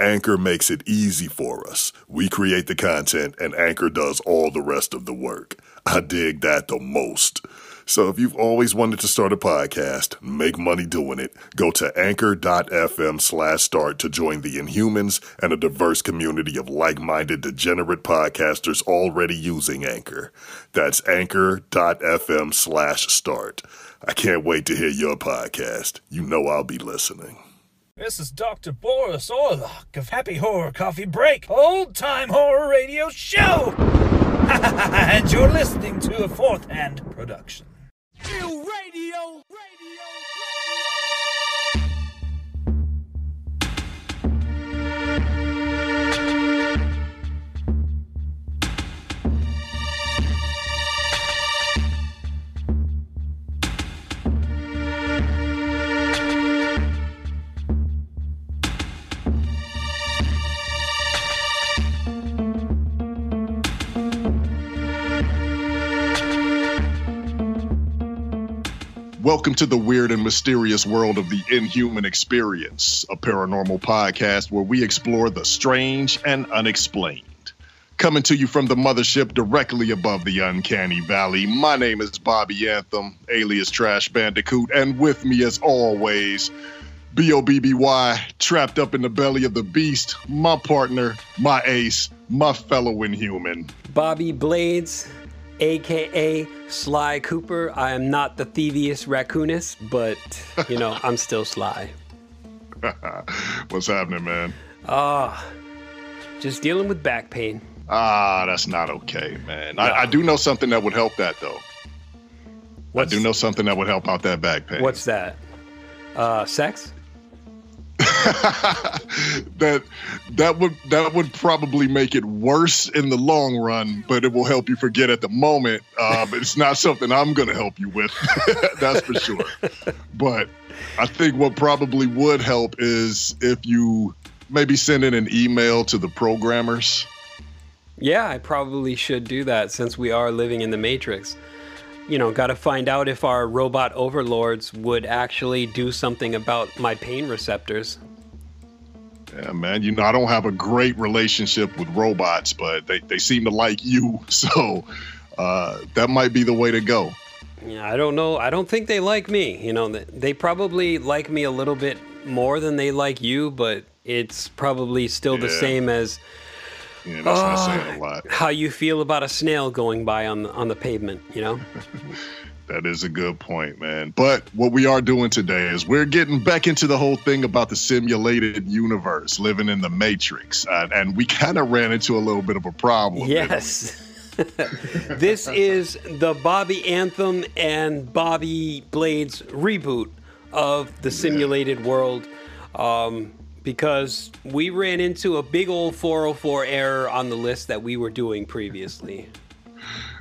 Anchor makes it easy for us. We create the content and Anchor does all the rest of the work. I dig that the most. So if you've always wanted to start a podcast, make money doing it, go to anchor.fm slash start to join the Inhumans and a diverse community of like-minded degenerate podcasters already using Anchor. That's anchor.fm slash start. I can't wait to hear your podcast. You know I'll be listening. This is Dr. Boris Orlock of Happy Horror Coffee Break, old time horror radio show! and you're listening to a fourth hand production. Radio, radio. Welcome to the weird and mysterious world of the inhuman experience, a paranormal podcast where we explore the strange and unexplained. Coming to you from the mothership directly above the uncanny valley, my name is Bobby Anthem, alias Crash Bandicoot, and with me as always, B-O-B-B-Y, trapped up in the belly of the beast, my partner, my ace, my fellow inhuman. Bobby Blades, aka Sly Cooper. I am not the thieviest raccoonist, but you know, I'm still Sly. What's happening, man? Ah, just dealing with back pain. Ah, that's not okay, man. I, I do know something that would help that, though. What's, I do know something that would help out that back pain. What's that? Uh, sex? that that would that would probably make it worse in the long run, but it will help you forget at the moment. Uh, but it's not something I'm going to help you with. That's for sure. But I think what probably would help is if you maybe send in an email to the programmers. Yeah, I probably should do that since we are living in the Matrix. You know, got to find out if our robot overlords would actually do something about my pain receptors. Yeah, man. You know, I don't have a great relationship with robots, but they, they seem to like you. So uh, that might be the way to go. Yeah, I don't know. I don't think they like me. You know, they- they probably like me a little bit more than they like you, but it's probably still the same as Yeah, that's not Ah, saying a lot. how you feel about a snail going by on the, on the pavement, you know? That is a good point, man. But what we are doing today is we're getting back into the whole thing about the simulated universe, living in the Matrix. Uh, and we kind of ran into a little bit of a problem. Yes. this is the Bobby Anthem and Bobby Blades reboot of the simulated world um, because we ran into a big old 404 error on the list that we were doing previously.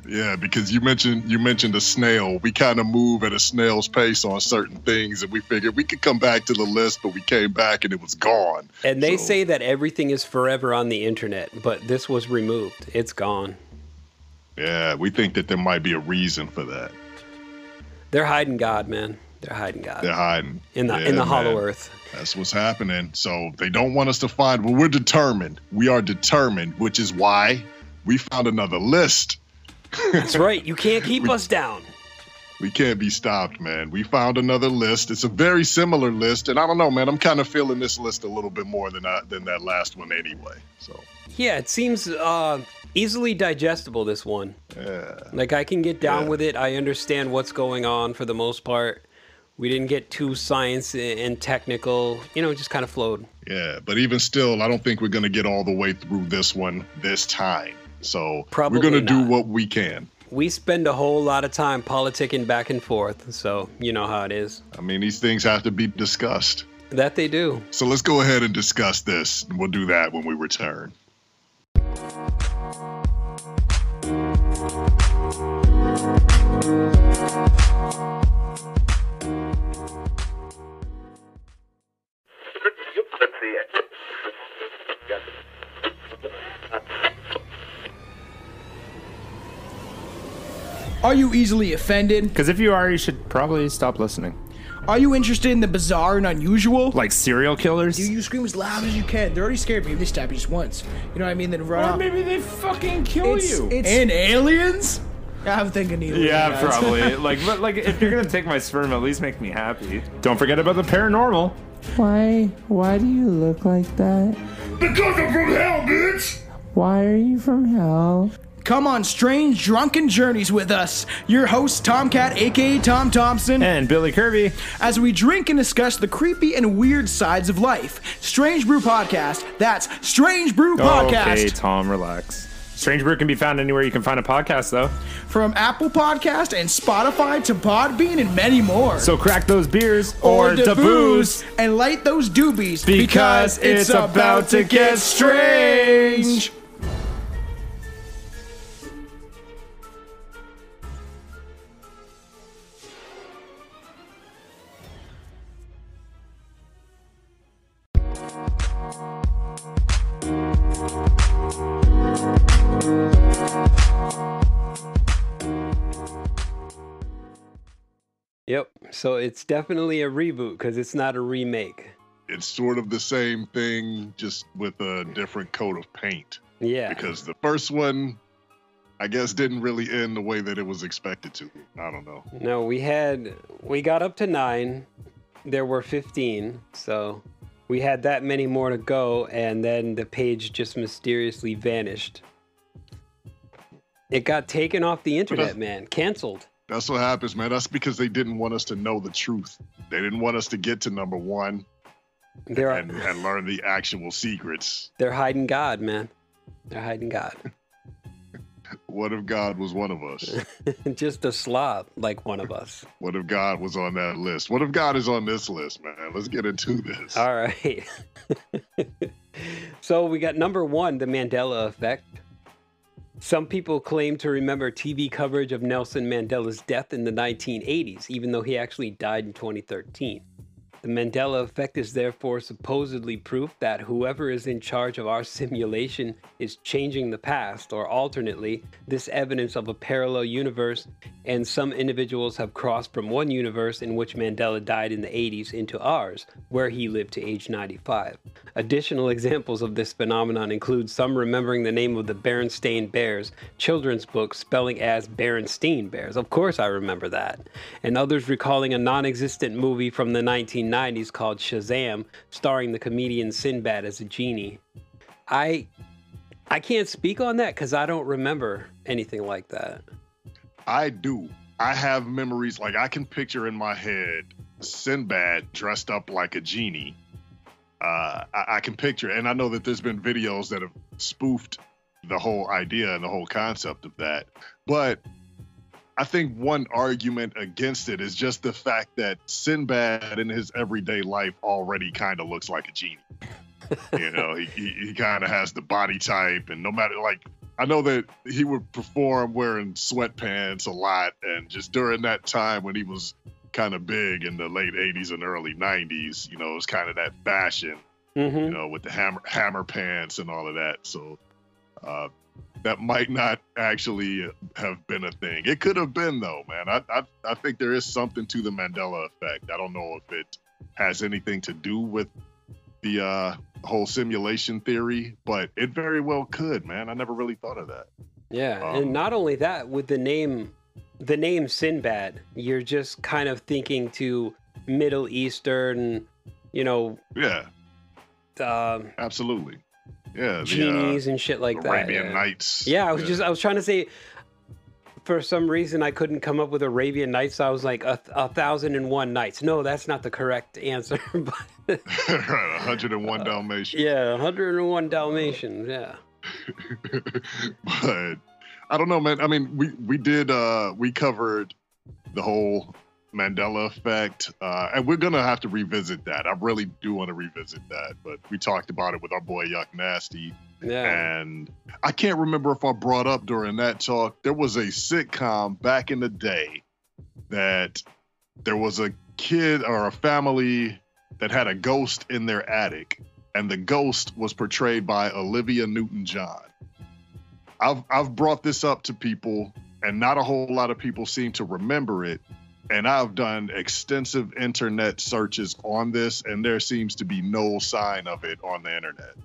Yeah, because you mentioned you mentioned a snail. We kind of move at a snail's pace on certain things, and we figured we could come back to the list, but we came back and it was gone. And they So- say that everything is forever on the internet, but this was removed. It's gone. Yeah, we think that there might be a reason for that. They're hiding God, man. They're hiding God They're hiding in the Yeah, in the Hollow. Earth. That's what's happening. So they don't want us to find. Well, we're determined. We are determined, which is why we found another list. That's right. You can't keep us down. We can't be stopped, man. We found another list. It's a very similar list, and I don't know, man. I'm kind of feeling this list a little bit more than I, than that last one, anyway. So Yeah, it seems uh, easily digestible. This one, Yeah. like I can get down Yeah. with it. I understand what's going on for the most part. We didn't get too science and technical. You know, it just kind of flowed. Yeah, but even still, I don't think we're going to get all the way through this one this time. So Probably we're going to do what we can. We spend a whole lot of time politicking back and forth, so you know how it is. I mean, these things have to be discussed. That they do. So let's go ahead and discuss this. We'll do that when we return. Are you easily offended? Because if you are, you should probably stop listening. Are you interested in the bizarre and unusual? Like serial killers? Do you scream as loud as you can? They're already scared. Maybe they stab you just once. You know what I mean? Then run or off. maybe they fucking kill It's, you. it's and aliens. I'm thinking aliens. yeah, guys. probably. like, but like, if you're gonna take my sperm, at least make me happy. Don't forget about the paranormal. Why? Why do you look like that? Because I'm from hell, bitch! Why are you from hell? Come on strange drunken journeys with us. Your host Tomcat, aka Tom Thompson, And Billy Kirby. as we drink and discuss the creepy and weird sides of life. Strange Brew Podcast. That's Strange Brew Podcast. Okay, Tom, relax. Strange Brew can be found anywhere you can find a podcast, though. From Apple Podcast and Spotify to Podbean and many more. So crack those beers or, the the booze and light those doobies because it's about to get strange. Yep. So it's definitely a reboot because it's not a remake. It's sort of the same thing, just with a different coat of paint. Yeah. Because the first one, I guess, didn't really end the way that it was expected to. I don't know. No, we had we got up to nine. There were fifteen, so we had that many more to go, and then the page just mysteriously vanished. It got taken off the internet, man. Canceled. That's what happens, man. That's because they didn't want us to know the truth. They didn't want us to get to number one They're and, and learn the actual secrets. they're hiding God, man. They're hiding God. What if God was one of us? just a slob like one of us. What if God was on that list? What if God is on this list, man? Let's get into this. All right. so we got number one, the Mandela effect. Some people claim to remember TV coverage of Nelson Mandela's death in the 1980s, even though he actually died in 2013. The Mandela effect is therefore supposedly proof that whoever is in charge of our simulation is changing the past, or alternately, this evidence of a parallel universe, and some individuals have crossed from one universe in which Mandela died in the 80s into ours, where he lived to age 95. Additional examples of this phenomenon include some remembering the name of the Berenstain Bears children's book spelling as Berenstein Bears. Of course, I remember that. And others recalling a non existent movie from the 1990s called Shazam, starring the comedian Sinbad as a genie. I. I can't speak on that because I don't remember anything like that. I do. I have memories like I can picture in my head Sinbad dressed up like a genie. Uh, I, I can picture, and I know that there's been videos that have spoofed the whole idea and the whole concept of that. But I think one argument against it is just the fact that Sinbad in his everyday life already kind of looks like a genie. you know, he, he, he kind of has the body type, and no matter like I know that he would perform wearing sweatpants a lot, and just during that time when he was kind of big in the late 80s and early 90s, you know, it was kind of that fashion, Mm-hmm. you know, with the hammer hammer pants and all of that. So uh, that might not actually have been a thing. It could have been though, man. I, I I think there is something to the Mandela effect. I don't know if it has anything to do with the uh, whole simulation theory, but it very well could, man. I never really thought of that. Yeah, Um, and not only that, with the name, the name Sinbad, you're just kind of thinking to Middle Eastern, you know, Yeah, um, absolutely. Yeah, the, uh, genies and shit like that. Arabian yeah. Nights. Yeah, I was just I was trying to say. For some reason, I couldn't come up with Arabian Nights. So I was like a, a thousand and one nights. No, that's not the correct answer. but 101 Dalmatians. yeah, 101 Dalmatians. Yeah. but I don't know, man. I mean, we we did uh we covered the whole Mandela effect, uh, and we're gonna have to revisit that. I really do want to revisit that, but we talked about it with our boy Yuck Nasty, Yeah. and I can't remember if I brought up during that talk. There was a sitcom back in the day that there was a kid or a family that had a ghost in their attic, and the ghost was portrayed by Olivia Newton-John. I've I've brought this up to people, and not a whole lot of people seem to remember it. And I've done extensive internet searches on this, and there seems to be no sign of it on the internet.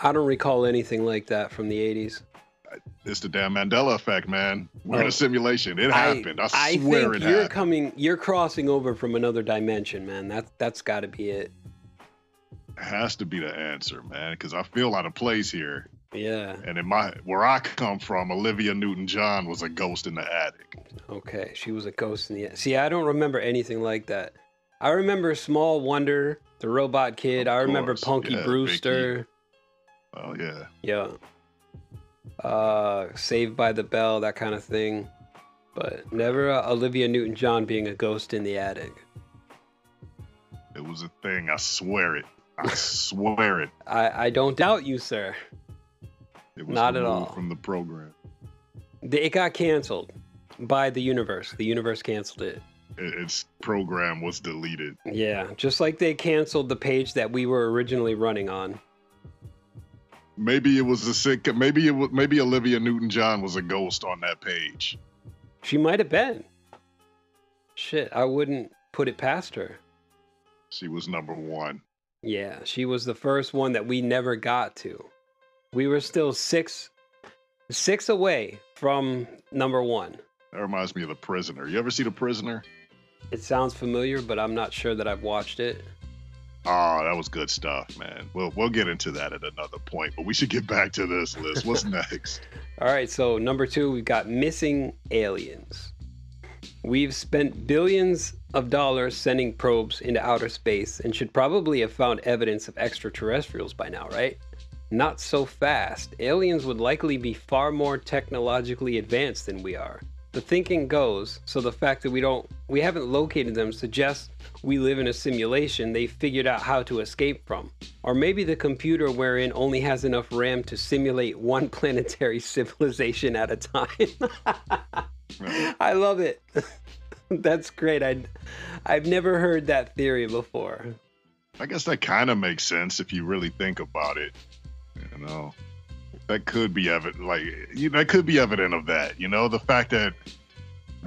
I don't recall anything like that from the 80s. It's the damn Mandela effect, man. We're in Oh. a simulation. It happened. I, I swear think it you're happened. coming. You're crossing over from another dimension, man. That that's got to be it. has to be the answer, man, because I feel out of place here. Yeah. And in my where I come from, Olivia Newton-John was a ghost in the attic. Okay. She was a ghost in the. attic. See, I don't remember anything like that. I remember Small Wonder, the Robot Kid. Of I remember course, Punky yeah, Brewster. Oh yeah. Yeah. Uh, Saved by the Bell, that kind of thing. But never uh, Olivia Newton-John being a ghost in the attic. It was a thing. I swear it. I swear it. I I don't doubt you, sir. It was Not at all. from the program. The- It got canceled by the universe. The universe canceled it. It- Its program was deleted. Yeah, just like they canceled the page that we were originally running on. Maybe it was a sick. Maybe it was. Maybe Olivia Newton-John was a ghost on that page. She might have been. Shit, I wouldn't put it past her. She was number one. Yeah, she was the first one that we never got to. We were still six six away from number 1. That reminds me of the prisoner. You ever see the prisoner? It sounds familiar, but I'm not sure that I've watched it. Oh, that was good stuff, man. We'll we'll get into that at another point, but we should get back to this list. What's next? All right, so number two, we've got missing aliens. We've spent billions of dollars sending probes into outer space and should probably have found evidence of extraterrestrials by now, right? Not so fast. Aliens would likely be far more technologically advanced than we are. The thinking goes, so the fact that we don't we haven't located them suggests we live in a simulation they figured out how to escape from. Or maybe the computer we're in only has enough RAM to simulate one planetary civilization at a time. I love it. That's great. I I've never heard that theory before. I guess that kind of makes sense if you really think about it. Know, that could be evident. Like you, that could be evident of that. You know, the fact that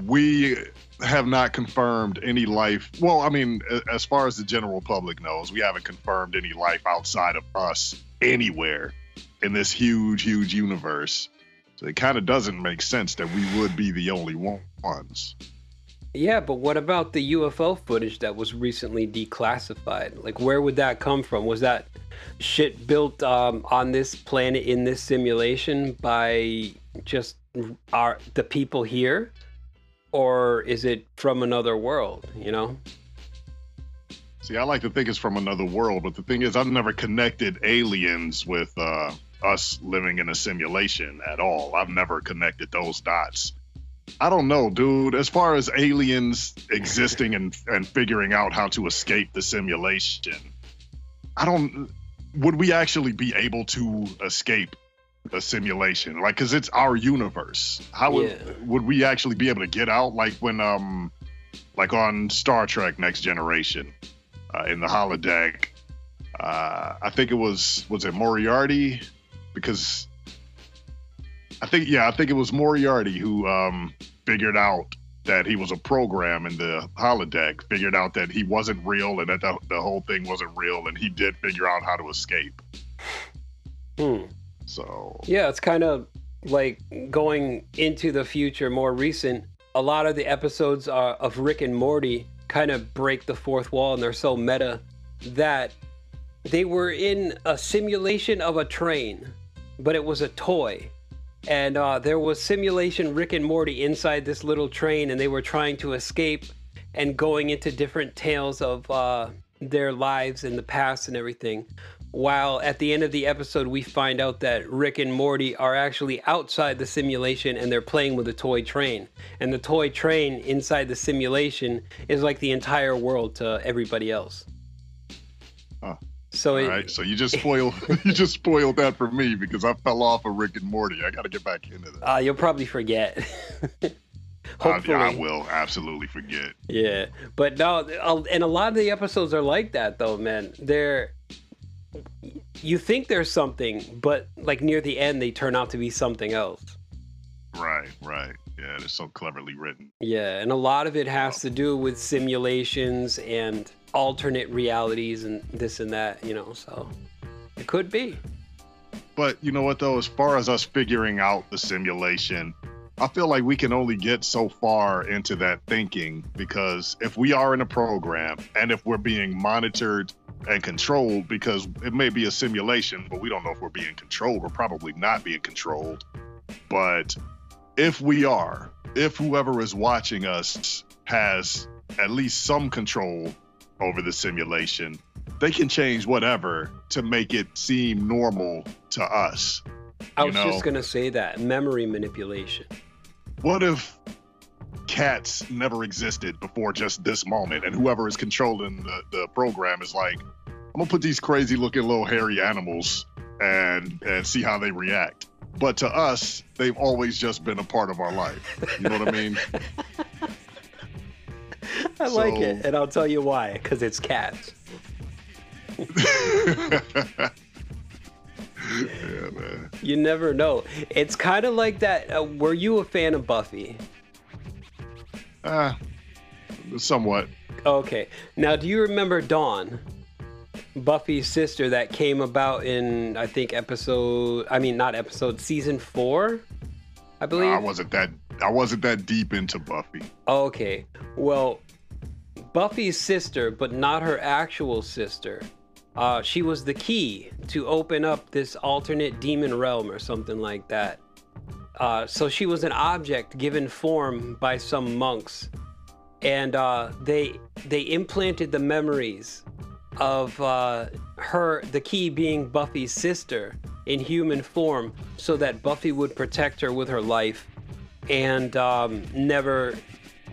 we have not confirmed any life. Well, I mean, as far as the general public knows, we haven't confirmed any life outside of us anywhere in this huge, huge universe. So it kind of doesn't make sense that we would be the only one- ones. Yeah, but what about the UFO footage that was recently declassified? Like, where would that come from? Was that shit built um, on this planet in this simulation by just our the people here, or is it from another world? You know? See, I like to think it's from another world, but the thing is, I've never connected aliens with uh, us living in a simulation at all. I've never connected those dots. I don't know, dude. As far as aliens existing and and figuring out how to escape the simulation, I don't. Would we actually be able to escape a simulation? Like, cause it's our universe. How would Yeah. would we actually be able to get out? Like when um, like on Star Trek Next Generation, uh, in the holodeck. Uh, I think it was was it Moriarty because I think yeah I think it was Moriarty who um, figured out that he was a program in the holodeck. Figured out that he wasn't real and that the, the whole thing wasn't real, and he did figure out how to escape. Hmm. So Yeah, it's kind of like going into the future, more recent. A lot of the episodes uh, of Rick and Morty kind of break the fourth wall, and they're so meta that they were in a simulation of a train, but it was a toy. And uh, there was simulation Rick and Morty inside this little train, and they were trying to escape and going into different tales of uh, their lives in the past and everything. While at the end of the episode, we find out that Rick and Morty are actually outside the simulation and they're playing with a toy train. And the toy train inside the simulation is like the entire world to everybody else. Huh. So it, right, so you just spoiled you just spoiled that for me because I fell off of Rick and Morty. I got to get back into that. uh, you'll probably forget. I, Hopefully. I will absolutely forget. Yeah, but no, and a lot of the episodes are like that though, man. They're you think there's something, but like near the end, they turn out to be something else. Right, right. Yeah, it's so cleverly written. Yeah, and a lot of it has to do with simulations and alternate realities and this and that, you know. So it could be. But you know what though, as far as us figuring out the simulation, I feel like we can only get so far into that thinking because if we are in a program and if we're being monitored and controlled, because it may be a simulation, but we don't know if we're being controlled. We're probably not being controlled. But if we are, if whoever is watching us has at least some control over the simulation, they can change whatever to make it seem normal to us. I was know. just gonna say that memory manipulation. What if cats never existed before just this moment and whoever is controlling the, the program is like, I'm gonna put these crazy looking little hairy animals and and see how they react. But to us, they've always just been a part of our life. You know what I mean? I like it, and I'll tell you why. Because it's cats. yeah, man. You never know. It's kind of like that. Uh, were you a fan of Buffy? Uh, somewhat. Okay. Now, do you remember Dawn? Buffy's sister that came about in, I think, episode, I mean, not episode, season four, I believe. I wasn't that I wasn't that deep into Buffy. Okay. Well, Buffy's sister, but not her actual sister. Uh, she was the key to open up this alternate demon realm or something like that. Uh, so she was an object given form by some monks, and uh, they they implanted the memories of uh, her, the key being Buffy's sister, in human form, so that Buffy would protect her with her life and um, never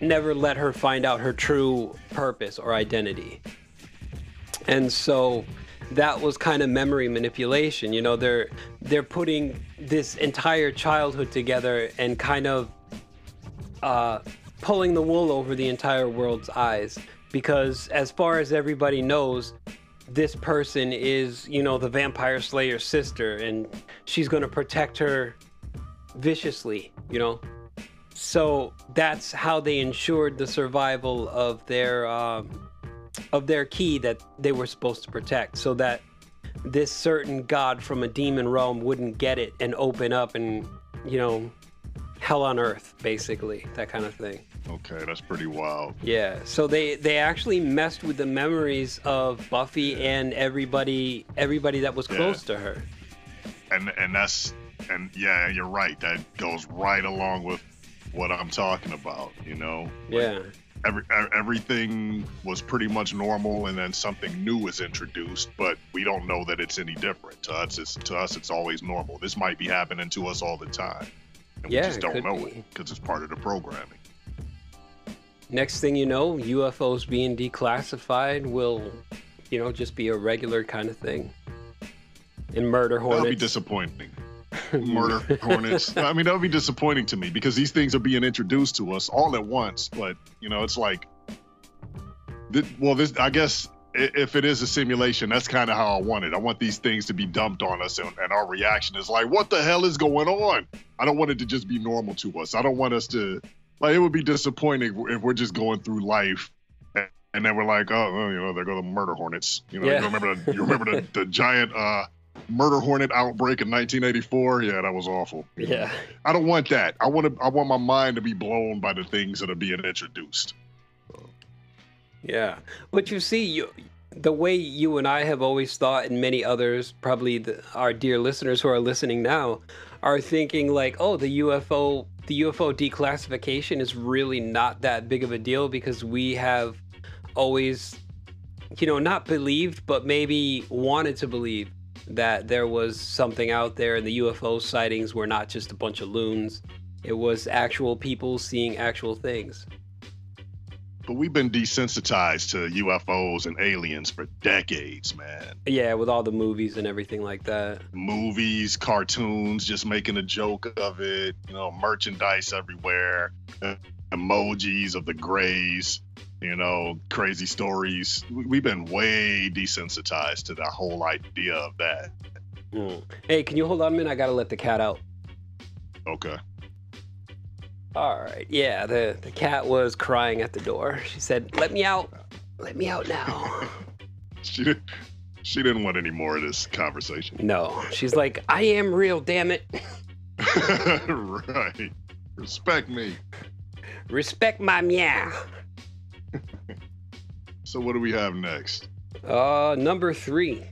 never let her find out her true purpose or identity. And so that was kind of memory manipulation you know they're they're putting this entire childhood together and kind of uh, pulling the wool over the entire world's eyes because as far as everybody knows this person is you know the vampire slayer's sister and she's going to protect her viciously you know? So that's how they ensured the survival of their um, of their key that they were supposed to protect so that this certain god from a demon realm wouldn't get it and open up and you know hell on earth basically that kind of thing Okay, that's pretty wild. yeah so they they actually messed with the memories of buffy and everybody everybody that was Yeah. close to her And and that's and yeah, you're right. That goes right along with what I'm talking about, you know. yeah Every, e- everything was pretty much normal and then something new is introduced, but we don't know that it's any different. To us it's to us it's always normal. This might be happening to us all the time. And Yeah, we just don't know be. it because it's part of the programming. Next thing you know ufos being declassified will you know just be a regular kind of thing and murder hornets. That would be disappointing. Murder hornets. I mean, that would be disappointing to me because these things are being introduced to us all at once. But you know, it's like, well, this. I guess if it is a simulation, that's kind of how I want it. I want these things to be dumped on us, and, and our reaction is like, "What the hell is going on?" I don't want it to just be normal to us. I don't want us to like. It would be disappointing if we're just going through life. and- then we're like, oh, well, you know, there go the murder hornets. You know, Yeah. you remember the, you remember the, the giant uh, murder hornet outbreak in 1984 yeah that was awful yeah i don't want that i want to i want my mind to be blown by the things that are being introduced Yeah, but you see, you the way you and I have always thought, and many others, probably the, our dear listeners who are listening now, are thinking like, oh, the UFO, the UFO declassification is really not that big of a deal because we have always, you know, not believed, but maybe wanted to believe that there was something out there, and the UFO sightings were not just a bunch of loons. It was actual people seeing actual things. But we've been desensitized to UFOs and aliens for decades, man. Yeah, with all the movies and everything like that. Movies, cartoons, just making a joke of it, you know, merchandise everywhere, emojis of the grays, you know, crazy stories. We- We've been way desensitized to the whole idea of that. Mm. Hey, can you hold on a minute? I gotta let the cat out. Okay. All right. Yeah, the, the cat was crying at the door. She said, Let me out. Let me out now. She didn't, she didn't want any more of this conversation. no. She's like, I am real, damn it. right. Respect me. Respect my meow. So what do we have next? Uh, number three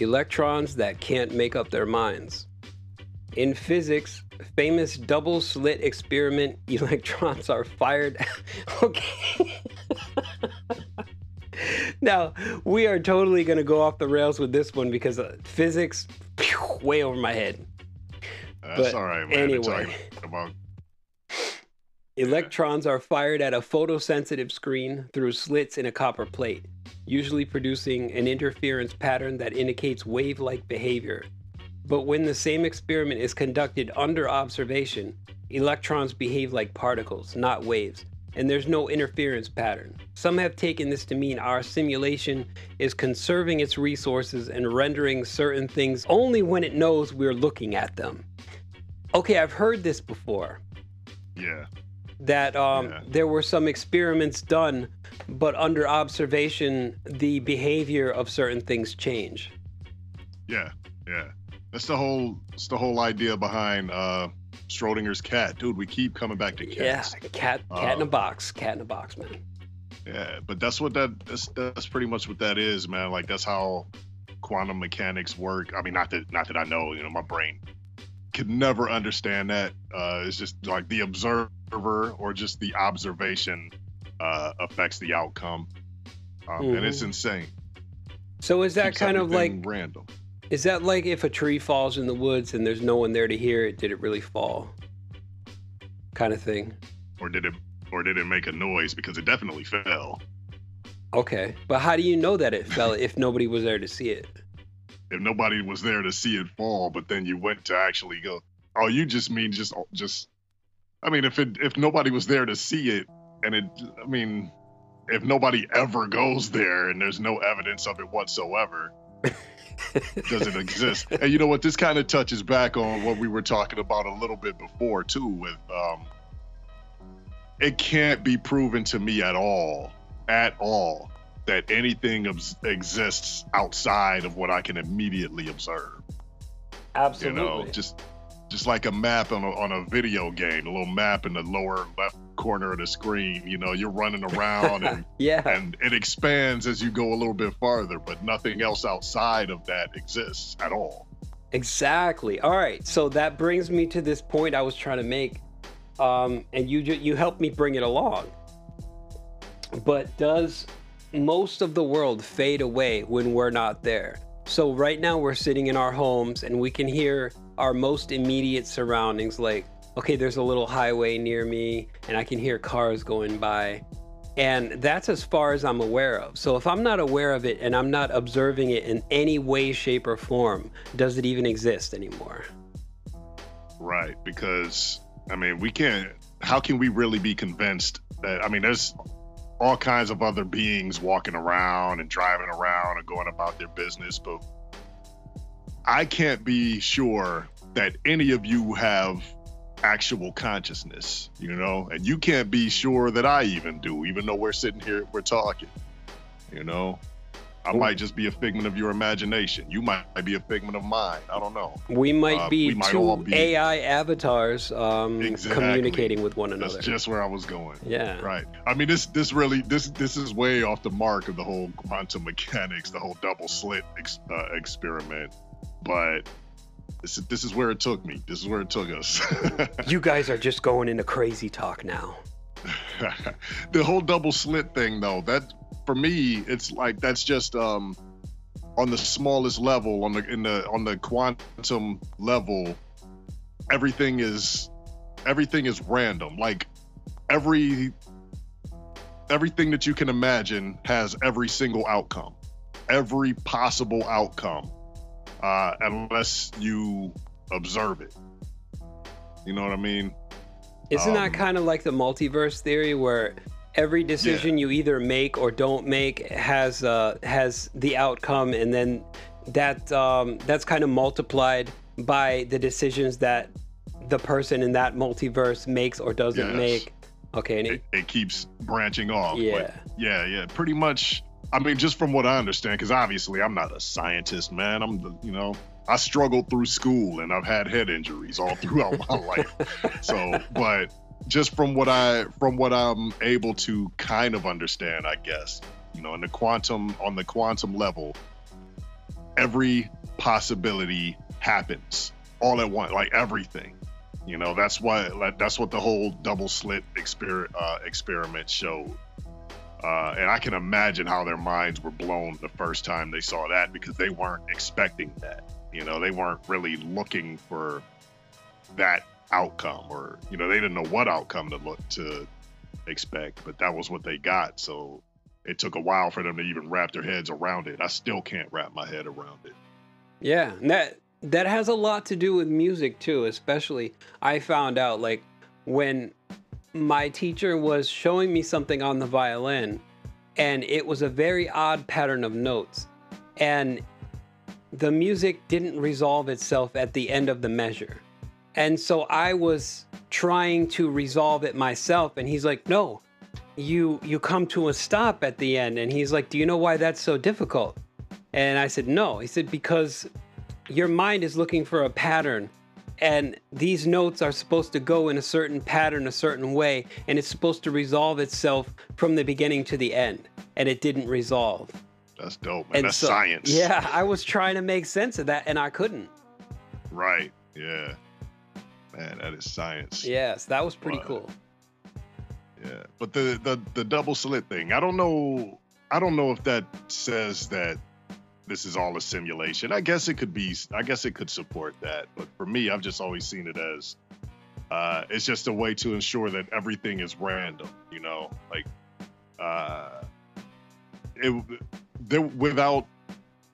electrons that can't make up their minds. In physics, famous double slit experiment electrons are fired. okay. now, we are totally going to go off the rails with this one because uh, physics, phew, way over my head. That's But all right, man. Anyway. about Electrons are fired at a photosensitive screen through slits in a copper plate, usually producing an interference pattern that indicates wave like behavior. But when the same experiment is conducted under observation, electrons behave like particles, not waves, and there's no interference pattern. Some have taken this to mean our simulation is conserving its resources and rendering certain things only when it knows we're looking at them. Okay, I've heard this before yeah. that um, Yeah. there were some experiments done, but under observation, the behavior of certain things change. Yeah, yeah. That's the whole. That's the whole idea behind uh, Schrodinger's cat, dude. We keep coming back to cats. Yeah, cat, cat in a Um, box, cat in a box, man. Yeah, but that's what that. That's that's pretty much what that is, man. Like that's how quantum mechanics work. I mean, not that not that I know. You know, my brain could never understand that. Uh, it's just like the observer or just the observation uh, affects the outcome, um, and it's Mhm. insane. So is that Keeps kind of like random? Is that like if a tree falls in the woods and there's no one there to hear it, did it really fall? Kind of thing. or did it or did it make a noise because it definitely fell Okay, but how do you know that it fell if nobody was there to see it? if nobody was there to see it fall but then you went to actually go oh you just mean just just i mean if it if nobody was there to see it and it i mean if nobody ever goes there and there's no evidence of it whatsoever does it exist. And you know what? This kind of touches back on what we were talking about a little bit before too with um it can't be proven to me at all at all that anything obs- exists outside of what i can immediately observe. Absolutely. you know just just like a map on a, on a video game a little map in the lower left corner of the screen you know you're running around and yeah. and it expands as you go a little bit farther but nothing else outside of that exists at all Exactly. All right. So that brings me to this point I was trying to make, um, and you you helped me bring it along. But does most of the world fade away when we're not there? So right now we're sitting in our homes and we can hear our most immediate surroundings. Like, okay, there's a little highway near me, and I can hear cars going by. And that's as far as I'm aware of. So if I'm not aware of it and I'm not observing it in any way, shape, or form, does it even exist anymore? right because i mean we can't how can we really be convinced that i mean there's all kinds of other beings walking around and driving around and going about their business but i can't be sure that any of you have actual consciousness you know and you can't be sure that i even do even though we're sitting here we're talking you know I might just be a figment of your imagination. You might be a figment of mine. I don't know. We might Uh, be we might two be- AI avatars um, Exactly. communicating with one another. That's just where I was going. Yeah. Right. I mean, this this really this this is way off the mark of the whole quantum mechanics, the whole double slit ex, uh, experiment. But this is, this is where it took me. This is where it took us. You guys are just going into crazy talk now. the whole double slit thing, though, that for me, it's like that's just um on the smallest level, on the in the on the quantum level, everything is everything is random. Like every everything that you can imagine has every single outcome, every possible outcome, uh, unless you observe it. You know what I mean? Isn't that Um, kind of like the multiverse theory where every decision you either make or don't make has uh, has the outcome, and then that um, that's kind of multiplied by the decisions that the person in that multiverse makes or doesn't Yes. make. Okay, and it, it, keeps branching off. Yeah. Yeah, yeah. Pretty much. I mean, just from what I understand, because obviously I'm not a scientist, man. I'm the, you know, I struggled through school and I've had head injuries all throughout my life. So, but just from what I, from what I'm able to kind of understand, I guess, you know, in the quantum, on the quantum level, every possibility happens all at once, like everything. You know, that's why like, that's what the whole double slit exper- uh, experiment showed. Uh, and I can imagine how their minds were blown the first time they saw that because they weren't expecting that. You know, they weren't really looking for that outcome, or you know, they didn't know what outcome to look to expect, but that was what they got. So it took a while for them to even wrap their heads around it. I still can't wrap my head around it. Yeah, that that has a lot to do with music too, especially I found out like when my teacher was showing me something on the violin and it was a very odd pattern of notes and the music didn't resolve itself at the end of the measure. And so I was trying to resolve it myself and he's like, "No. You you come to a stop at the end." And he's like, "Do you know why that's so difficult?" And I said, No. He said, Because your mind is looking for a pattern. And these notes are supposed to go in a certain pattern, a certain way, and it's supposed to resolve itself from the beginning to the end. And it didn't resolve. That's dope, man. And That's so- science. Yeah, I was trying to make sense of that, and I couldn't. Right. Yeah. Man, that is science. Yes, that was pretty Wow. cool. Yeah. But the, the the double slit thing, I don't know I don't know if that says that this is all a simulation. I guess it could be I guess it could support that. But for me, I've just always seen it as uh it's just a way to ensure that everything is random, you know? Like uh it there without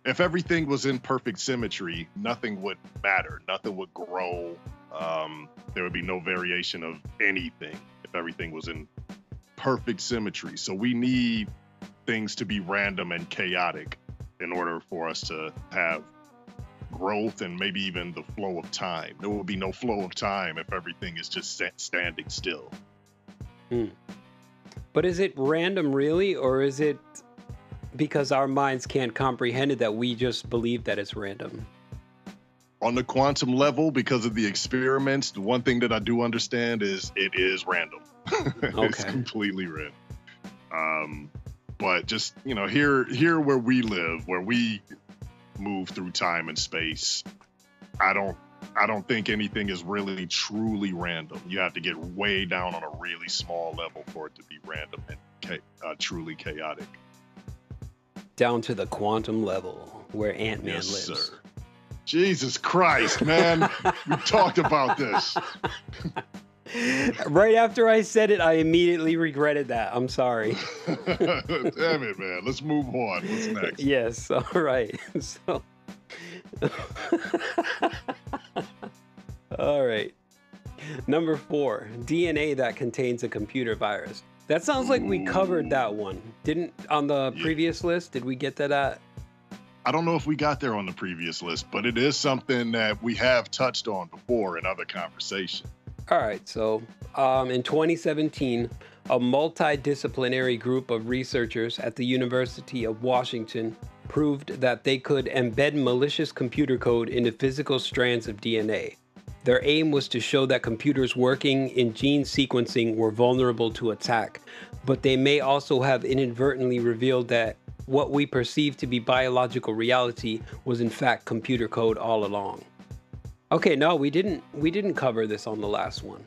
if everything was in perfect symmetry, nothing would matter. Nothing would grow. Um, there would be no variation of anything if everything was in perfect symmetry. So we need things to be random and chaotic in order for us to have growth and maybe even the flow of time. There will be no flow of time if everything is just sta- standing still. Hmm. But is it random, really, or is it because our minds can't comprehend it that we just believe that it's random? On the quantum level, because of the experiments, the one thing that I do understand is it is random. Okay. it's completely random. Um, but just you know, here here where we live, where we move through time and space, I don't I don't think anything is really truly random. You have to get way down on a really small level for it to be random and cha- uh, truly chaotic. Down to the quantum level where Ant Man Yes, lives. sir. Jesus Christ, man. we talked about this. Right after I said it, I immediately regretted that. I'm sorry. Damn it, man. Let's move on. What's next? yes, all right. So, all right. Number four, DNA that contains a computer virus. That sounds like we covered that one. Didn't on the Yeah. previous list? Did we get to that? I don't know if we got there on the previous list, but it is something that we have touched on before in other conversations. All right, so um, in 2017, a multidisciplinary group of researchers at the University of Washington proved that they could embed malicious computer code into physical strands of DNA. Their aim was to show that computers working in gene sequencing were vulnerable to attack, but they may also have inadvertently revealed that what we perceive to be biological reality was in fact computer code all along. Okay, no, we didn't we didn't cover this on the last one.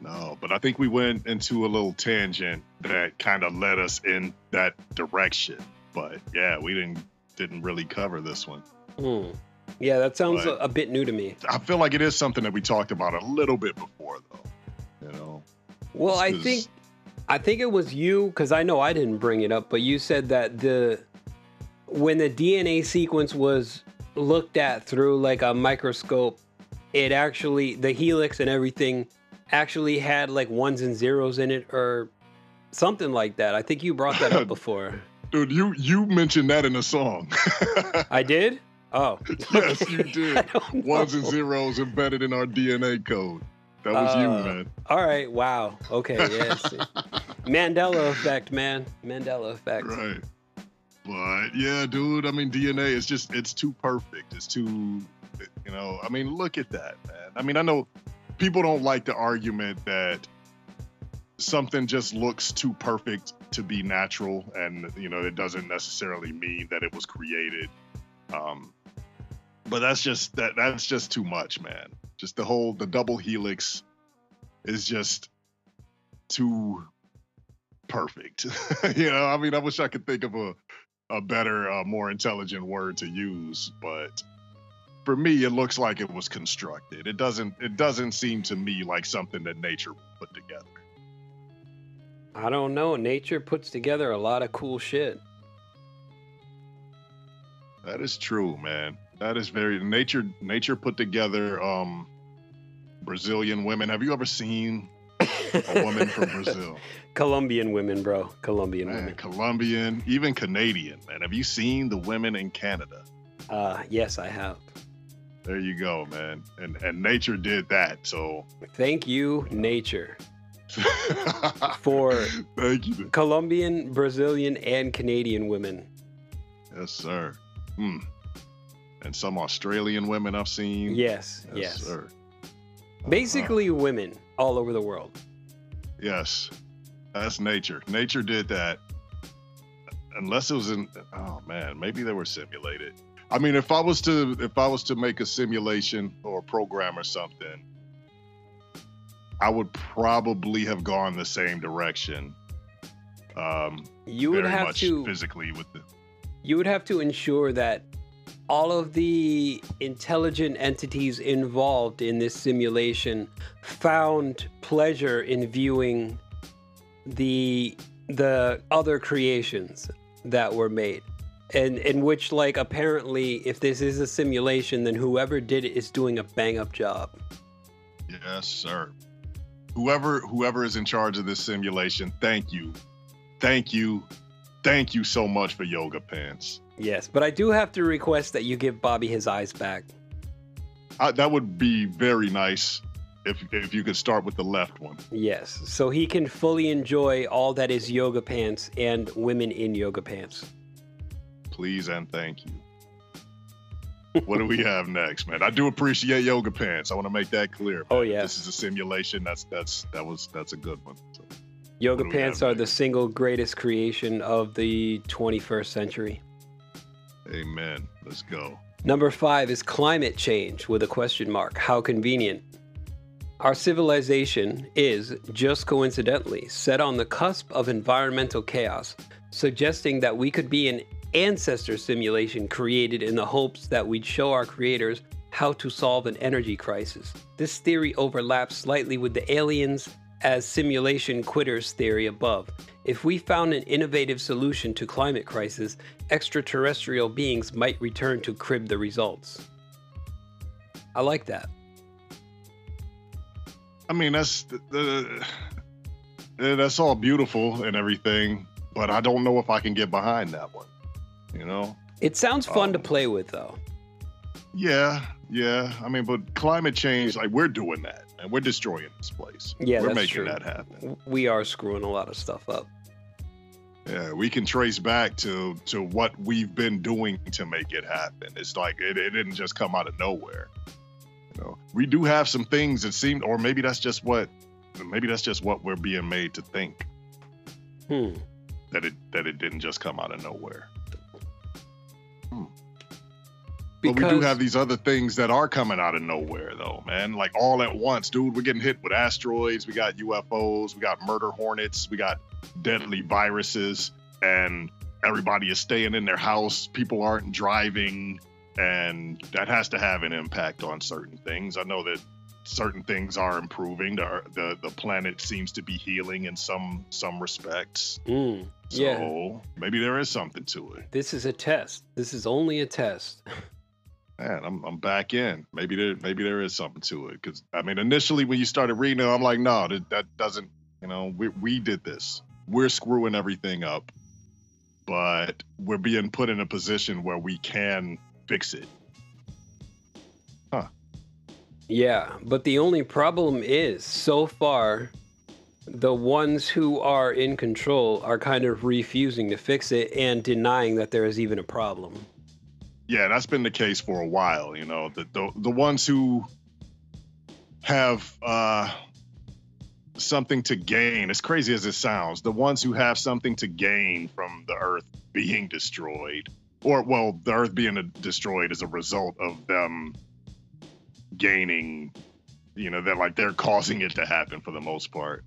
No, but I think we went into a little tangent that kind of led us in that direction. But yeah, we didn't didn't really cover this one. Hmm. Yeah, that sounds a, a bit new to me. I feel like it is something that we talked about a little bit before, though. You know, Well, I think I think it was you because I know I didn't bring it up, but you said that the when the DNA sequence was looked at through like a microscope, it actually the helix and everything actually had like ones and zeros in it or something like that. I think you brought that up before. dude, you you mentioned that in a song. I did? Oh. yes, you did. Ones and zeros embedded in our DNA code. That was you, Uh, man. All right, wow. Okay, yes. Mandela effect, man. Mandela effect. Right. But yeah, dude, I mean DNA is just it's too perfect. It's too you know, I mean, look at that, man. I mean, I know people don't like the argument that something just looks too perfect to be natural and you know, it doesn't necessarily mean that it was created. Um but that's just that that's just too much, man. Just the whole the double helix is just too perfect. you know, I mean, I wish I could think of a a better, uh, more intelligent word to use, but for me, it looks like it was constructed. It doesn't. It doesn't seem to me like something that nature put together. I don't know. Nature puts together a lot of cool shit. That is true, man. That is very nature. Nature put together um Brazilian women. Have you ever seen a woman from Brazil? Colombian women, bro. Colombian Man, women. Colombian, even Canadian, man. Have you seen the women in Canada? Uh, yes, I have. There you go, man. And and nature did that. So Thank you, nature, for thank you. Colombian, Brazilian, and Canadian women. Yes, sir. Hmm. And some Australian women I've seen. Yes, yes. sir. Basically, women all over the world. Yes. That's nature. Nature did that. Unless it was in oh man, maybe they were simulated. I mean, if I was to if I was to make a simulation or a program or something, I would probably have gone the same direction. Um You would have much to. physically with the you would have to ensure that all of the intelligent entities involved in this simulation found pleasure in viewing the the other creations that were made and in which like apparently if this is a simulation then whoever did it is doing a bang up job Yes, sir. Whoever whoever is in charge of this simulation, thank you. Thank you. Thank you so much for yoga pants. yes but i do have to request that you give bobby his eyes back I, that would be very nice if if you could start with the left one. yes so he can fully enjoy all that is yoga pants and women in yoga pants Please and thank you. what do we have next, man? I do appreciate yoga pants. I want to make that clear. Oh, man. Yes. This is a simulation. That's that's that was that's a good one. Yoga What do we pants are the single greatest creation of the 21st century. amen. Let's go. Number five is climate change with a question mark. How convenient. Our civilization is, just coincidentally, set on the cusp of environmental chaos, suggesting that we could be an ancestor simulation created in the hopes that we'd show our creators how to solve an energy crisis. This theory overlaps slightly with the aliens as simulation quitters theory above. If we found an innovative solution to climate crisis, extraterrestrial beings might return to crib the results. I like that. I mean, that's the, the that's all beautiful and everything, but I don't know if I can get behind that one. You know? It sounds fun to Um, play with though. Yeah, yeah. I mean, but climate change, like we're doing that, and we're destroying this place. Yeah, we're making true. that happen. We are screwing a lot of stuff up. Yeah, we can trace back to to what we've been doing to make it happen. It's like it, it didn't just come out of nowhere. You know, we do have some things that seem, or maybe that's just what, maybe that's just what we're being made to think Hmm. that it that it didn't just come out of nowhere. Because but we do have these other things that are coming out of nowhere, though, man. Like all at once, dude. We're getting hit with asteroids. We got UFOs. We got murder hornets. We got deadly viruses, and everybody is staying in their house. People aren't driving, and that has to have an impact on certain things. I know that certain things are improving. The the, the planet seems to be healing in some some respects. Mm, So yeah. maybe there is something to it. This is a test. This is only a test. man, I'm I'm back in. Maybe there maybe there is something to it. Because I mean, initially when you started reading it, I'm like, no, that, that doesn't. You know, we we did this. We're screwing everything up, but we're being put in a position where we can fix it. Huh. Yeah, but the only problem is so far the ones who are in control are kind of refusing to fix it and denying that there is even a problem. Yeah, that's been the case for a while. You know, the the, the ones who have uh, something to gain, as crazy as it sounds, the ones who have something to gain from the Earth being destroyed, or well, the Earth being destroyed as a result of them gaining. You know, that like they're causing it to happen for the most part.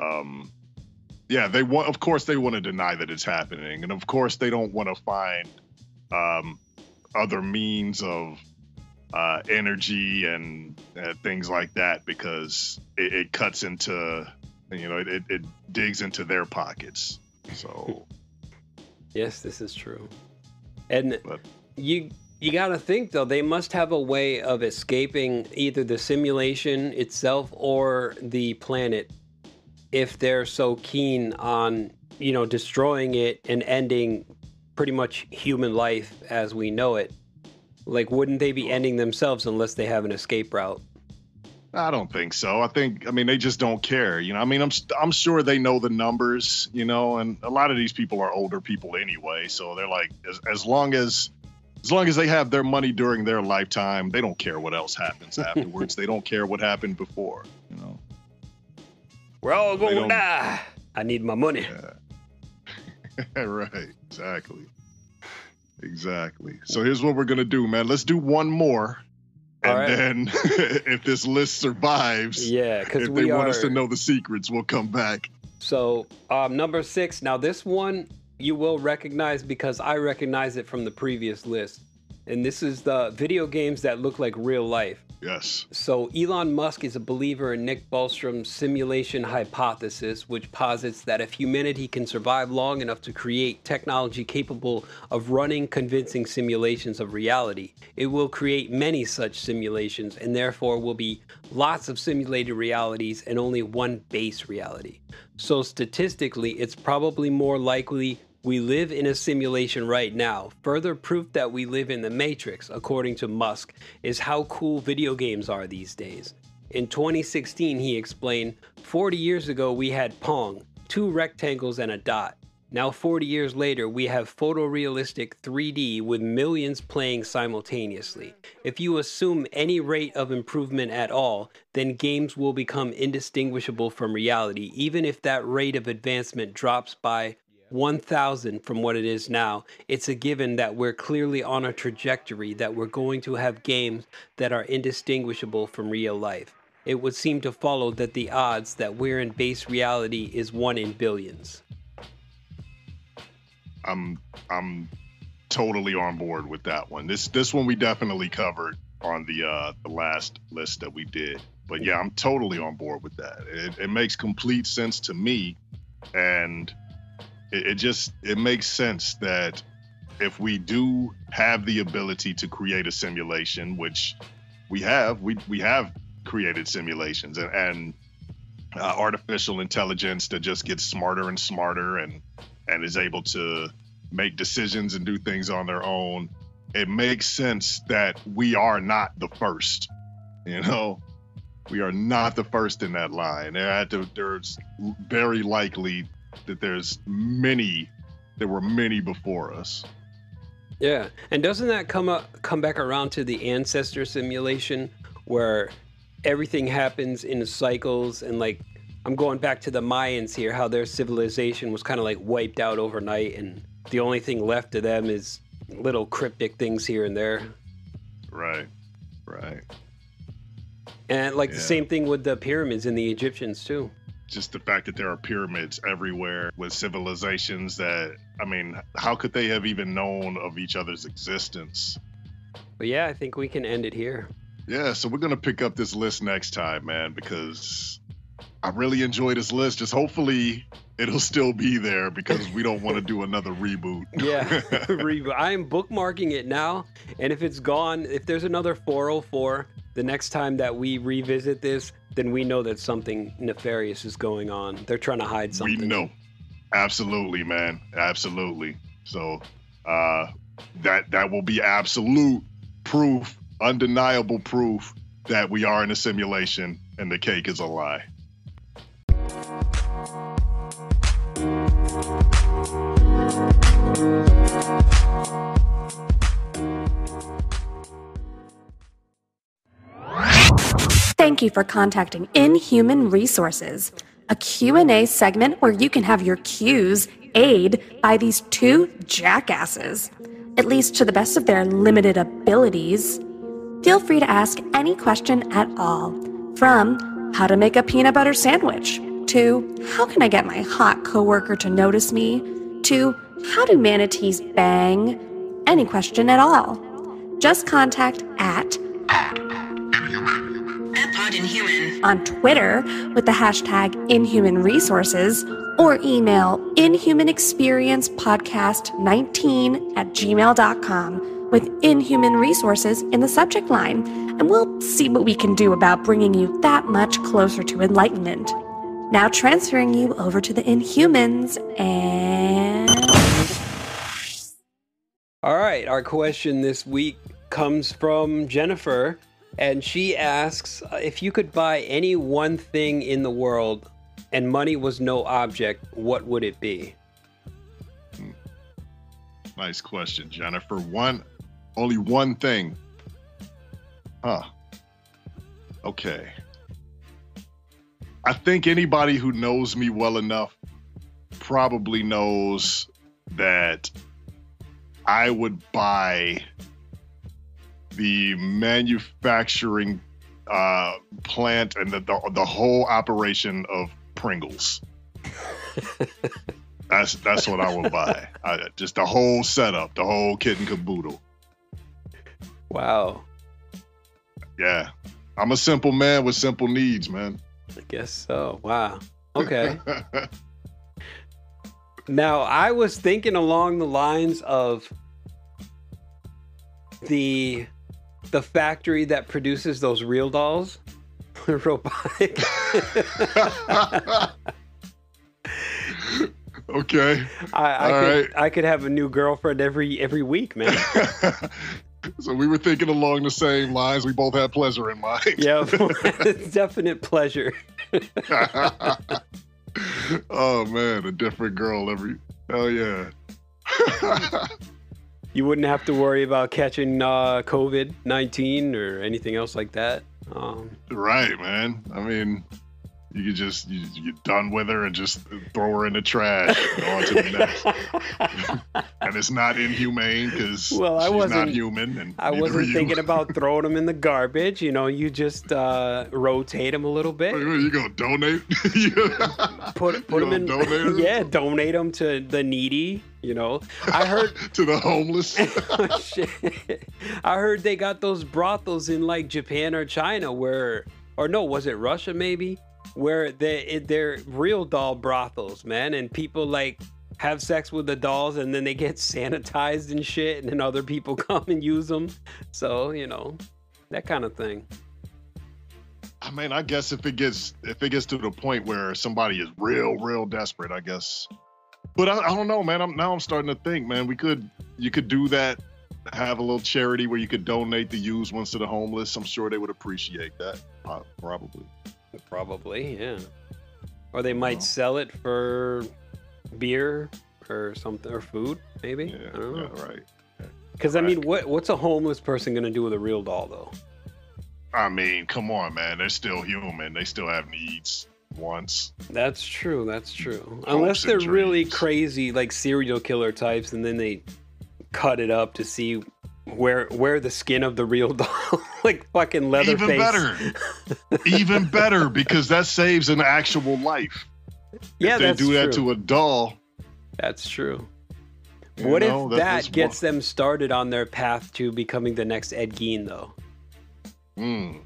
Um, yeah, they want. Of course, they want to deny that it's happening, and of course, they don't want to find um, other means of uh, energy and uh, things like that because it, it cuts into, you know, it, it digs into their pockets. So, Yes, this is true. And but you you got to think though they must have a way of escaping either the simulation itself or the planet if they're so keen on you know destroying it and ending pretty much human life as we know it like wouldn't they be ending themselves unless they have an escape route I don't think so. I think, I mean, they just don't care. You know, I mean, I'm I'm sure they know the numbers. You know, and a lot of these people are older people anyway, so they're like, as, as long as as long as they have their money during their lifetime, they don't care what else happens afterwards. they don't care what happened before. You know. we're all gonna die i need my money right. Exactly. Exactly. So here's what we're gonna do, man. Let's do one more, and right. then if this list survives, yeah because if we they are want us to know the secrets, we'll come back. So, um, number six. Now, this one you will recognize because I recognize it from the previous list. And this is the video games that look like real life. Yes. So, Elon Musk is a believer in Nick Bostrom simulation hypothesis, which posits that if humanity can survive long enough to create technology capable of running convincing simulations of reality, it will create many such simulations, and therefore will be lots of simulated realities and only one base reality. So, statistically, it's probably more likely we live in a simulation right now. Further proof that we live in the Matrix, according to Musk, is how cool video games are these days. In 2016, he explained 40 years ago we had Pong, two rectangles and a dot. Now, 40 years later, we have photorealistic 3D with millions playing simultaneously. If you assume any rate of improvement at all, then games will become indistinguishable from reality, even if that rate of advancement drops by 1000 from what it is now, it's a given that we're clearly on a trajectory that we're going to have games that are indistinguishable from real life. It would seem to follow that the odds that we're in base reality is 1 in billions. I'm I'm totally on board with that one. This this one we definitely covered on the uh the last list that we did. But yeah, I'm totally on board with that. It, it makes complete sense to me, and it, it just it makes sense that if we do have the ability to create a simulation, which we have, we we have created simulations and, and uh, artificial intelligence that just gets smarter and smarter and and is able to make decisions and do things on their own, it makes sense that we are not the first. You know, we are not the first in that line. There's very likely that there's many, there were many before us. Yeah, and doesn't that come up come back around to the ancestor simulation where everything happens in cycles and like I'm going back to the Mayans here, how their civilization was kind of like wiped out overnight, and the only thing left of them is little cryptic things here and there. Right, right. And like Yeah. the same thing with the pyramids and the Egyptians too. Just the fact that there are pyramids everywhere with civilizations that, I mean, how could they have even known of each other's existence? But yeah, I think we can end it here. Yeah, so we're gonna pick up this list next time, man, because I really enjoy this list. Just hopefully it'll still be there because we don't want to do another reboot. Yeah, Reboot. I am bookmarking it now, and if it's gone, if there's another 404, the next time that we revisit this, then we know that something nefarious is going on. They're trying to hide something. we know. Absolutely, man. Absolutely. So uh that that will be absolute proof, undeniable proof that we are in a simulation and the cake is a lie. Thank you for contacting Inhuman Resources, a Q&A segment where you can have your Q's aid by these two jackasses, at least to the best of their limited abilities. Feel free to ask any question at all, from how to make a peanut butter sandwich to how can I get my hot coworker to notice me to how do manatees bang? Any question at all. Just contact at on Twitter with the hashtag Inhuman Resources or email inhumanexperiencepodcast19 at gmail.com with Inhuman Resources in the subject line, and we'll see what we can do about bringing you that much closer to enlightenment. Now transferring you over to the Inhumans and. All right, our question this week comes from Jennifer, and she asks uh, if you could buy any one thing in the world and money was no object, what would it be? Nice question, Jennifer. One only one thing. Huh. Okay. I think anybody who knows me well enough probably knows that I would buy the manufacturing uh, plant and the, the the whole operation of Pringles. that's that's what I would buy. I, just the whole setup, the whole kit and caboodle. Wow, Yeah, I'm a simple man with simple needs, man. I guess so. Wow. Okay. Now, I was thinking along the lines of the the factory that produces those real dolls, robotic. okay. I, I All could I could have a new girlfriend every every week, man. so we were thinking along the same lines. We both had pleasure in mind. yeah, definite pleasure. oh man, a different girl every. Hell yeah. You wouldn't have to worry about catching uh, COVID nineteen or anything else like that. Um, right, man. I mean, you could just you, you're done with her and just throw her in the trash and on to the next. and it's not inhumane because Well, I she's not wasn't- human. And I wasn't thinking about throwing them in the garbage. You know, you just uh, rotate them a little bit. You gonna donate? Put put them in. donate yeah, donate them to the needy. You know, I heard. to the homeless. I heard they got those brothels in like Japan or China where, or no, was it Russia maybe? Where they they're real doll brothels, man, and people like have sex with the dolls and then they get sanitized and shit, and then other people come and use them. So you know, that kind of thing. I mean, I guess if it gets if it gets to the point where somebody is real, real desperate, I guess. But I, I don't know, man. I'm now I'm starting to think, man. We could you could do that, have a little charity where you could donate the used ones to the homeless. I'm sure they would appreciate that. Probably. Probably, yeah. Or they might sell it for beer or something or food, maybe. Yeah, I don't know. yeah, right. Because I mean, what what's a homeless person gonna do with a real doll though? I mean, come on, man. They're still human. They still have needs, wants. That's true. That's true. Hopes Unless they're really crazy, like serial killer types, and then they cut it up to see where wear the skin of the real doll, like fucking Leatherface. Even better. Even better because that saves an actual life. Yeah, if they do that true. to a doll, That's true. You what know, if that- that, gets them started on their path to becoming the next Ed Gein, though? mm.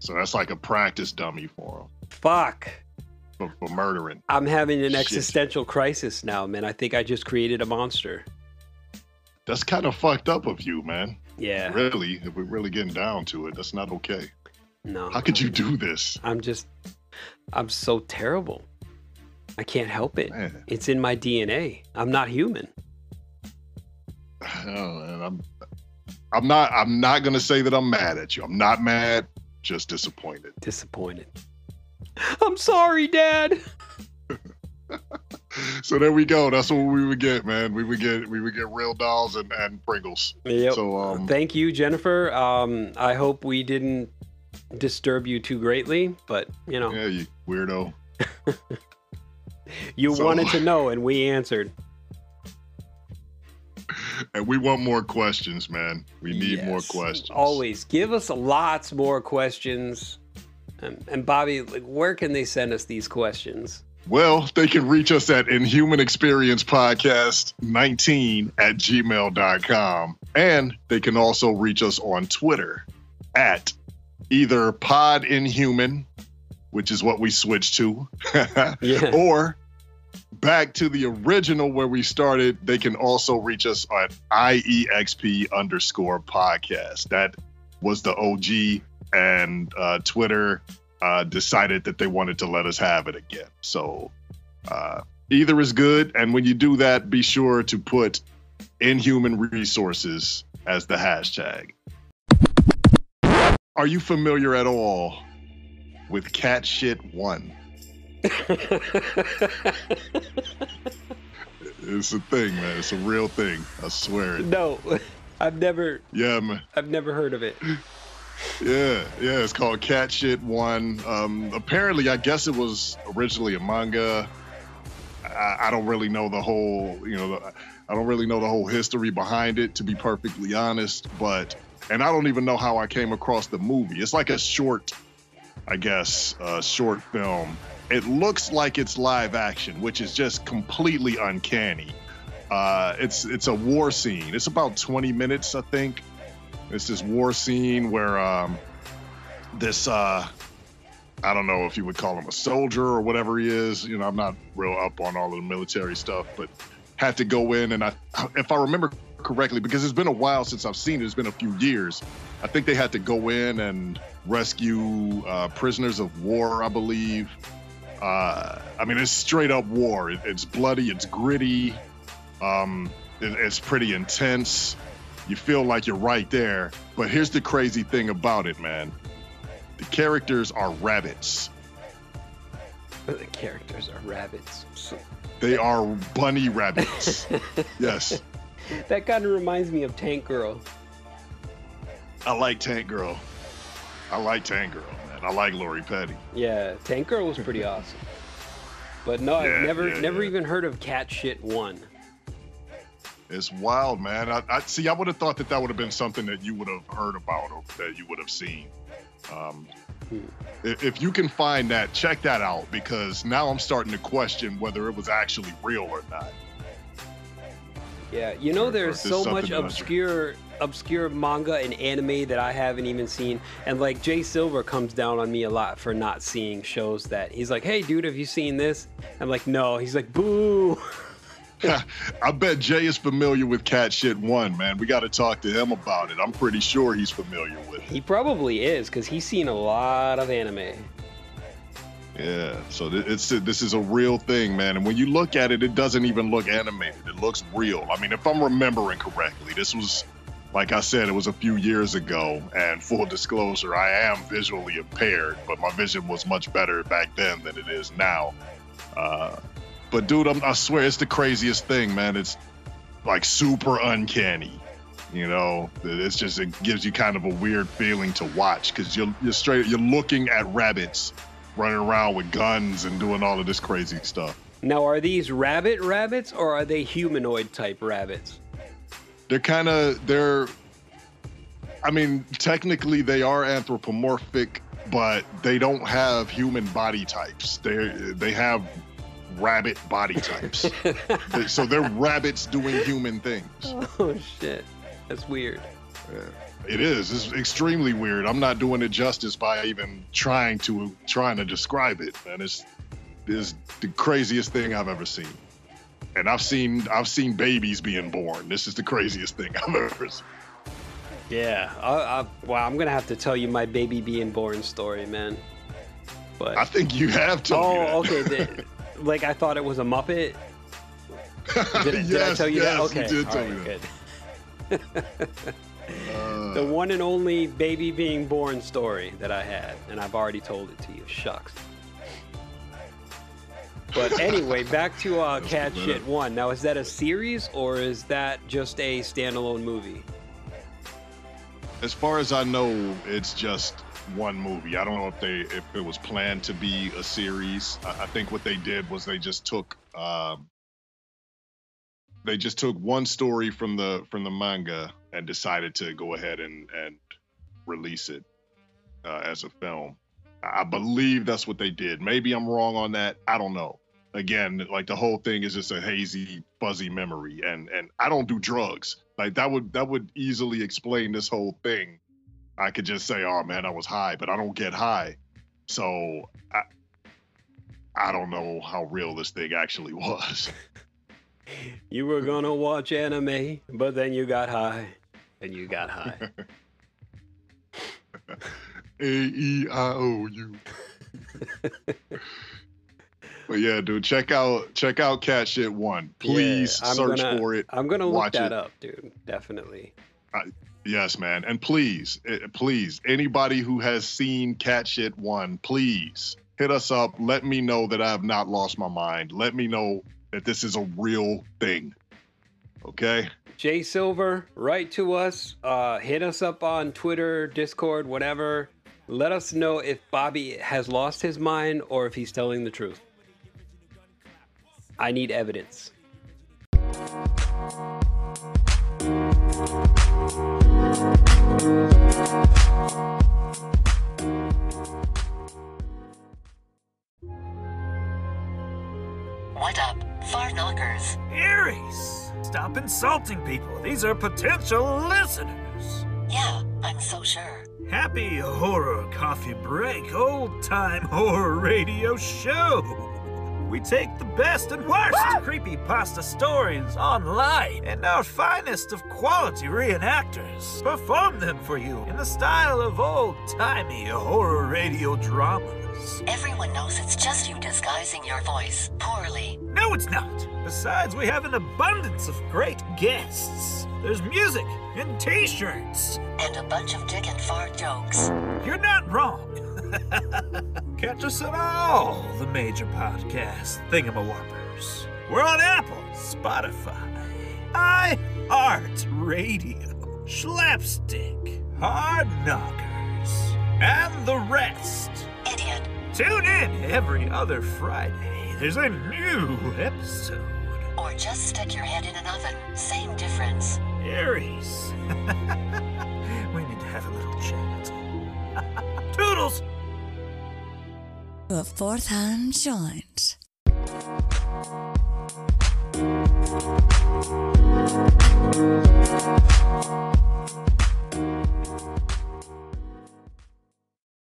so that's like a practice dummy for them Fuck. for, for murdering. I'm having an Shit. existential crisis now, man. I think I just created a monster. That's kind of fucked up of you, man. Yeah. Really, if we're really getting down to it, that's not okay. No. How could you do this? I'm just, I'm so terrible. I can't help it. Man, It's in my DNA. I'm not human. oh, man, I'm, I'm not. I'm not gonna say that I'm mad at you. I'm not mad. Just disappointed. Disappointed. I'm sorry, Dad. So there we go. That's what we would get, man. We would get we would get real dolls and, and Pringles. Yep. So um, Thank you, Jennifer. Um, I hope we didn't disturb you too greatly, but you know, yeah, you weirdo. you So- wanted to know, and we answered. And we want more questions, man. We need more questions. Always give us lots more questions. Um, and Bobby, like, where can they send us these questions? Well, they can reach us at Inhuman Experience Podcast 19 at gmail.com. And they can also reach us on Twitter at either Pod Inhuman, which is what we switched to, Yeah. or back to the original where we started. They can also reach us at IEXP underscore podcast. That was the OG, and uh, Twitter uh, decided that they wanted to let us have it again. So uh, either is good. And when you do that, be sure to put inhuman resources as the hashtag. Are you familiar at all with Cat Shit One? It's a thing, man. It's a real thing. I swear it. no, I've never, Yeah, man. I've never heard of it. Yeah, yeah. It's called Cat Shit One. Um, apparently, I guess it was originally a manga. I, I don't really know the whole, you know, the, I don't really know the whole history behind it, to be perfectly honest. But, and I don't even know how I came across the movie. It's like a short, I guess, uh, short film. It looks like it's live action, which is just completely uncanny. Uh, it's it's a war scene. It's about 20 minutes, I think. It's this war scene where um, this uh, I don't know if you would call him a soldier or whatever he is. You know, I'm not real up on all of the military stuff, but had to go in and I, if I remember correctly, because it's been a while since I've seen it. It's been a few years. I think they had to go in and rescue uh, prisoners of war, I believe. Uh, I mean, it's straight up war. It, it's bloody. It's gritty. Um, it, it's pretty intense. You feel like you're right there. But here's the crazy thing about it, man. The characters are rabbits. The characters are rabbits. They are bunny rabbits. yes. that kind of reminds me of Tank Girl. I like Tank Girl. I like Tank Girl, man. I like Lori Petty. Yeah, Tank Girl was pretty awesome. But no, Yeah, I've never, yeah, never yeah. even heard of Cat Shit One. It's wild, man. I, I see. I would have thought that that would have been something that you would have heard about or that you would have seen. Um, if you can find that, check that out because now I'm starting to question whether it was actually real or not. Yeah, you know, there's there's so much something that I- obscure, obscure manga and anime that I haven't even seen, and like Jay Silver comes down on me a lot for not seeing shows that he's like, "Hey, dude, have you seen this?" I'm like, "No." He's like, "Boo." I bet Jay is familiar with Cat Shit One, man. We got to talk to him about it. I'm pretty sure he's familiar with it. He probably is because he's seen a lot of anime. Yeah, so th- it's this is a real thing, man. And when you look at it, it doesn't even look animated. It looks real. I mean, if I'm remembering correctly, this was, like I said, it was a few years ago. And full disclosure, I am visually impaired, but my vision was much better back then than it is now. Uh, But dude, I'm, I swear it's the craziest thing, man. It's like super uncanny. You know, it's just it gives you kind of a weird feeling to watch because you're you're straight you're looking at rabbits running around with guns and doing all of this crazy stuff. Now, are these rabbit rabbits or are they humanoid type rabbits? They're kind of they're. I mean, technically they are anthropomorphic, but they don't have human body types. They they have rabbit body types. so they're rabbits doing human things. Oh shit, that's weird. It is. It's extremely weird. I'm not doing it justice by even trying to trying to describe it, and it's is the craziest thing I've ever seen. And I've seen I've seen babies being born. This is the craziest thing I've ever seen. Yeah. I, I, wow. I'm gonna have to tell you my baby being born story, man. But I think you have to. Oh, okay. Like I thought it was a Muppet. Did, yes, did I tell you yes, that? Okay. You did tell right, me that. good. the one and only baby being born story that I had, and I've already told it to you. Shucks. But anyway, back to uh, Cat Shit One. Now, is that a series or is that just a standalone movie? As far as I know, it's just one movie. I don't know if they if it was planned to be a series. I, I think what they did was they just took um, they just took one story from the from the manga and decided to go ahead and and release it uh, as a film. I believe that's what they did. Maybe I'm wrong on that. I don't know. Again, like the whole thing is just a hazy, fuzzy memory, and and I don't do drugs. Like that would that would easily explain this whole thing. I could just say, "Oh man, I was high," but I don't get high, so I I don't know how real this thing actually was. You were gonna watch anime, but then you got high, and you got high. A E I O U. But yeah, dude, check out check out Cat Shit One. Please Yeah, search gonna- for it. I'm gonna look watch that it. up, dude. Definitely. Yes, man. And please, eh, please, anybody who has seen Cat Shit One, please hit us up. Let me know that I have not lost my mind. Let me know that this is a real thing. Okay. Jay Silver, write to us. Uh, hit us up on Twitter, Discord, whatever. Let us know if Bobby has lost his mind or if he's telling the truth. I need evidence. What up, far knockers? Aries, stop insulting people. These are potential listeners. Yeah, I'm so sure. Happy horror coffee break, old time horror radio show. We take the best and worst creepy pasta stories online and our finest of quality reenactors perform them for you in the style of old timey horror radio dramas. Everyone knows it's just you disguising your voice poorly. No, it's not. Besides, we have an abundance of great guests. There's music and t shirts. And a bunch of dick and fart jokes. You're not wrong. Catch us on all the major podcast thingamawhoppers. We're on Apple, Spotify, iHeart Radio, Schlapstick, Hard Knockers, and the rest. Idiot. Tune in every other Friday. There's a new episode. Or just stick your head in an oven. Same difference. Aries. we need to have a little chat. Toodles! A fourth hand joint.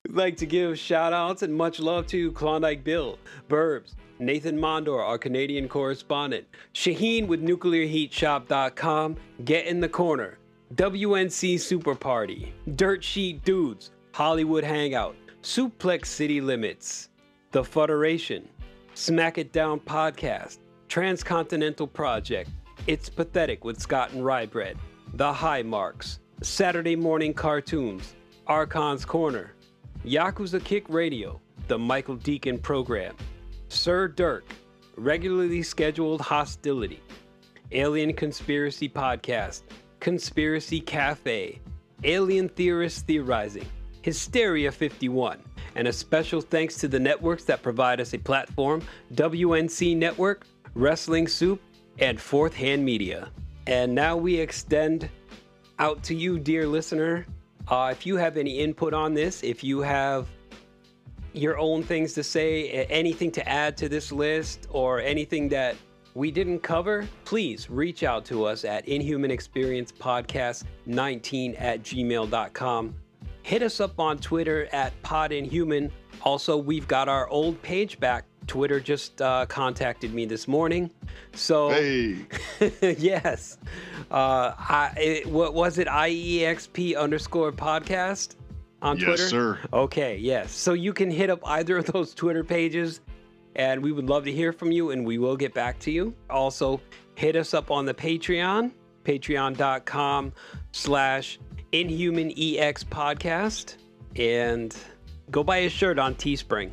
We'd like to give shout outs and much love to Klondike Bill, Burbs, Nathan Mondor, our Canadian correspondent, Shaheen with NuclearHeatShop.com, Get in the Corner, WNC Super Party, Dirt Sheet Dudes, Hollywood Hangout, Suplex City Limits, The Federation, Smack It Down Podcast, Transcontinental Project, It's Pathetic with Scott and Rybread, The High Marks, Saturday Morning Cartoons, Archon's Corner, Yakuza Kick Radio, The Michael Deacon Program, Sir Dirk, Regularly Scheduled Hostility, Alien Conspiracy Podcast, Conspiracy Cafe, Alien Theorists Theorizing, Hysteria 51, and a special thanks to the networks that provide us a platform WNC Network, Wrestling Soup, and Fourth Hand Media. And now we extend out to you, dear listener. Uh, if you have any input on this, if you have your own things to say, anything to add to this list, or anything that we didn't cover, please reach out to us at Inhuman Experience Podcast 19 at gmail.com. Hit us up on Twitter at PodInhuman. Also, we've got our old page back. Twitter just uh, contacted me this morning. So, hey. yes. Uh, I, it, what was it? IEXP underscore podcast on yes, Twitter? sir. Okay, yes. So you can hit up either of those Twitter pages and we would love to hear from you and we will get back to you. Also, hit us up on the Patreon, patreon.com slash inhumanex podcast and go buy a shirt on Teespring.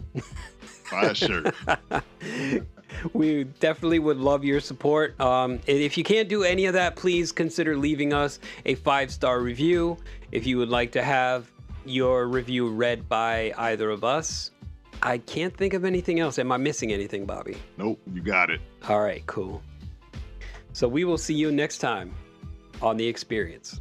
Buy a shirt. we definitely would love your support. Um, and if you can't do any of that, please consider leaving us a five star review. If you would like to have your review read by either of us, I can't think of anything else. Am I missing anything, Bobby? Nope, you got it. All right, cool. So we will see you next time on The Experience.